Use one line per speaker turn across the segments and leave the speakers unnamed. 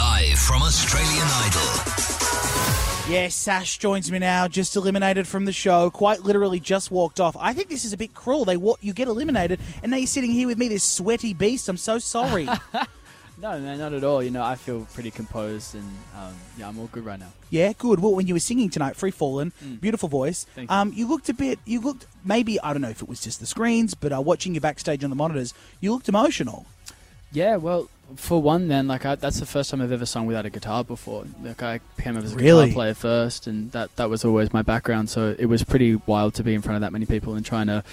Live from Australian Idol.
Yes, Sash joins me now, just eliminated from the show, quite literally just walked off. I think this is a bit cruel. They what You get eliminated, and now you're sitting here with me, this sweaty beast. I'm so sorry.
No, man, not at all. You know, I feel pretty composed and um, yeah, I'm all good right now.
yeah, good. Well, when you were singing tonight, Free Fallin', beautiful voice.
Mm. Thank you.
Um, you looked a bit, you looked, maybe, I don't know if it was just the screens, but uh, watching you backstage on the monitors, you looked emotional.
Yeah, well, for one, then like I, that's the first time I've ever sung without a guitar before. Like I came up as a
Really?
guitar player first, and that that was always my background. So it was pretty wild to be in front of that many people and trying to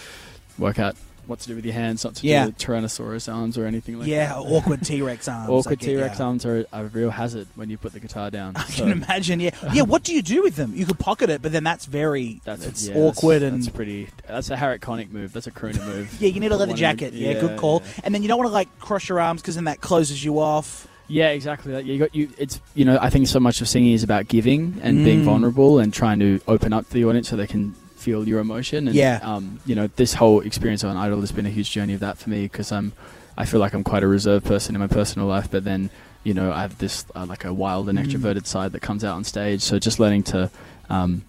work out what to do with your hands, not to
Yeah.
do with Tyrannosaurus arms or anything like
yeah,
that.
Yeah, awkward T Rex arms.
Awkward T Rex arms are a real hazard when you put the guitar down.
I
So
can imagine, yeah. Yeah, what do you do with them? You could pocket it, but then that's very,
that's
it's
yeah,
awkward
that's,
and
that's pretty. That's a Harry Connick move. That's a crooner move.
Yeah, you need a leather jacket. Yeah, good call.
yeah.
And then you don't want to like cross your arms because then that closes you off.
Yeah, exactly. That you got you. It's you know I think so much of singing is about giving and
Mm.
being vulnerable and trying to open up to the audience so they can feel your emotion. And,
Yeah.
Um, you know, this whole experience on Idol has been a huge journey of that for me because I'm, I feel like I'm quite a reserved person in my personal life, but then you know I have this uh, like a wild and
Mm.
extroverted side that comes out on stage. So just learning to um,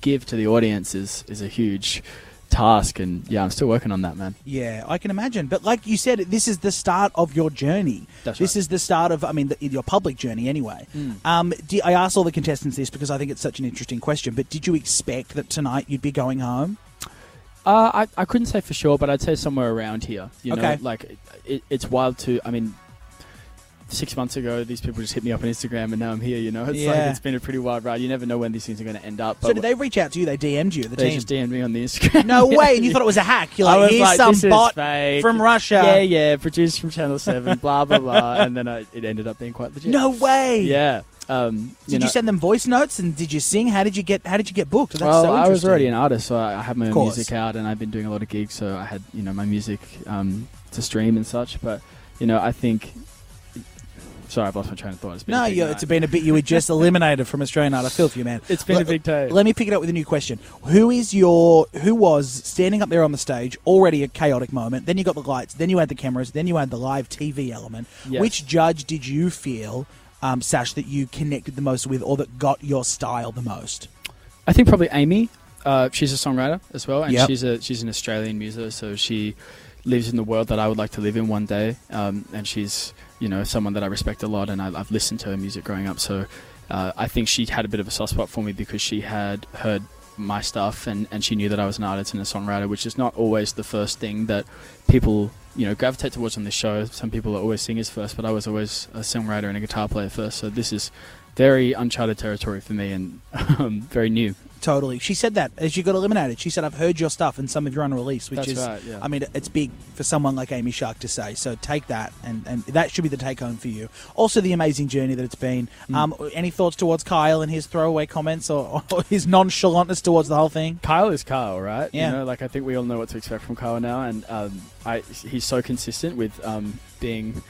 give to the audience is is a huge task, and yeah, I'm still working on that, man.
Yeah, I can imagine. But like you said, this is the start of your journey.
That's
this
right.
is the start of, I mean, the, your public journey anyway.
Mm.
Um, do, I asked all the contestants this because I think it's such an interesting question. But did you expect that tonight you'd be going home?
Uh, I, I couldn't say for sure, but I'd say somewhere around here. You know,
Okay.
like it, it's wild to. I mean, six months ago, these people just hit me up on Instagram, and now I'm here. You know, it's like it's been a pretty wild ride. You never know when these things are going to end up.
So did they reach out to you? They DM'd you, the
They
team?
just DM'd me on the Instagram.
no way, and you thought it was a hack. You're like, here's
like,
some bot from Russia.
Yeah, yeah, produced from Channel Seven, blah blah blah, and then I, it ended up being quite legit.
No way.
Yeah. Um,
Did
you,
you, send them voice notes and did you sing? How did you get? How did you get booked? That's
well,
so
I was already an artist, so I I had my own music out, and I've been doing a lot of gigs, so I had you know my music um, to stream and such. But you know, I think. Sorry, I've lost my train of thought. It's been
No, you, it's been a bit. You were just eliminated from Australian Idol. I feel for you, man.
It's been
Let-
a big day.
Let me pick it up with a new question. Who is your? Who was standing up there on the stage? Already a chaotic moment. Then you got the lights. Then you had the cameras. Then you had the live TV element.
Yes.
Which judge did you feel, um, Sash, that you connected the most with, or that got your style the most?
I think probably Amy. Uh, she's a songwriter as well, and
Yep.
she's a she's an Australian muser, so she lives in the world that I would like to live in one day. Um, and she's you know someone that I respect a lot, and I, I've listened to her music growing up. So uh, I think she had a bit of a soft spot for me because she had heard my stuff, and, and she knew that I was an artist and a songwriter, which is not always the first thing that people you know gravitate towards on this show. Some people are always singers first, but I was always a songwriter and a guitar player first. So this is very uncharted territory for me and um, very new.
Totally. She said that as you got eliminated. She said, "I've heard your stuff and some of your unreleased," which
That's
is,
right, yeah.
I mean, it's big for someone like Amy Shark to say. So take that, and, and that should be the take home for you. Also, the amazing journey that it's been.
Mm.
Um, any thoughts towards Kyle and his throwaway comments or, or his nonchalantness towards the whole thing?
Kyle is Kyle, right?
Yeah.
You know, like I think we all know what to expect from Kyle now, and um, I he's so consistent with um, being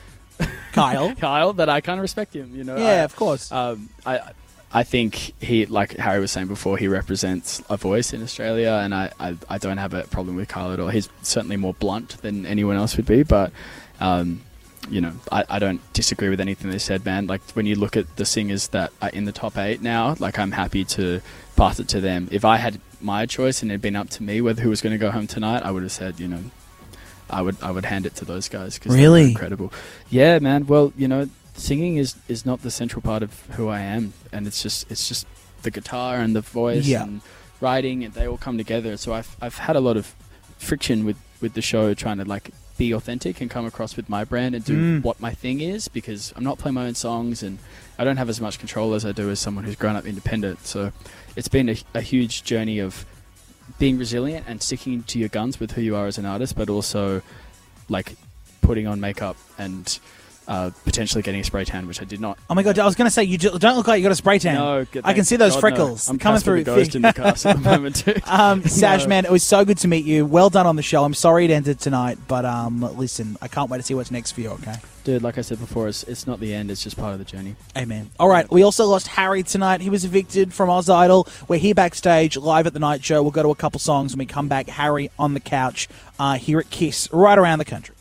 Kyle.
Kyle that I kind of respect him. You know.
yeah,
I,
of course.
Um, I I think he, like Harry was saying before, he represents a voice in Australia, and I, I, I don't have a problem with Kyle at all. He's certainly more blunt than anyone else would be, but. Um, you know, I, I don't disagree with anything they said, man. Like when you look at the singers that are in the top eight now, like I'm happy to pass it to them. If I had my choice and it had been up to me whether who was going to go home tonight, I would have said, you know, I would I would hand it to those guys because
Really?
they're incredible. Yeah, man. Well, you know, singing is is not the central part of who I am, and it's just it's just the guitar and the voice
Yeah.
and writing, and they all come together. So I've I've had a lot of friction with with the show trying to like be authentic and come across with my brand and do
Mm.
what my thing is because I'm not playing my own songs and I don't have as much control as I do as someone who's grown up independent. So it's been a, a huge journey of being resilient and sticking to your guns with who you are as an artist, but also like putting on makeup and uh, potentially getting a spray tan, which I did not.
oh my god, I was going to say you do- don't look like you got a spray tan.
No,
I can see those
God, no.
freckles
I'm
coming through.
the ghost in the cast at the moment too.
Um, Sash,
No.
man, it was so good to meet you. Well done on the show. I'm sorry it ended tonight, but um, listen, I can't wait to see what's next for you. Okay.
Dude, like I said before, it's, it's not the end; it's just part of the journey.
Amen. All right. We also lost Harry tonight. He was evicted from Oz Idol. We're here backstage, live at the night show. We'll go to a couple songs when we come back. Harry on the couch uh, here at KIIS, right around the country.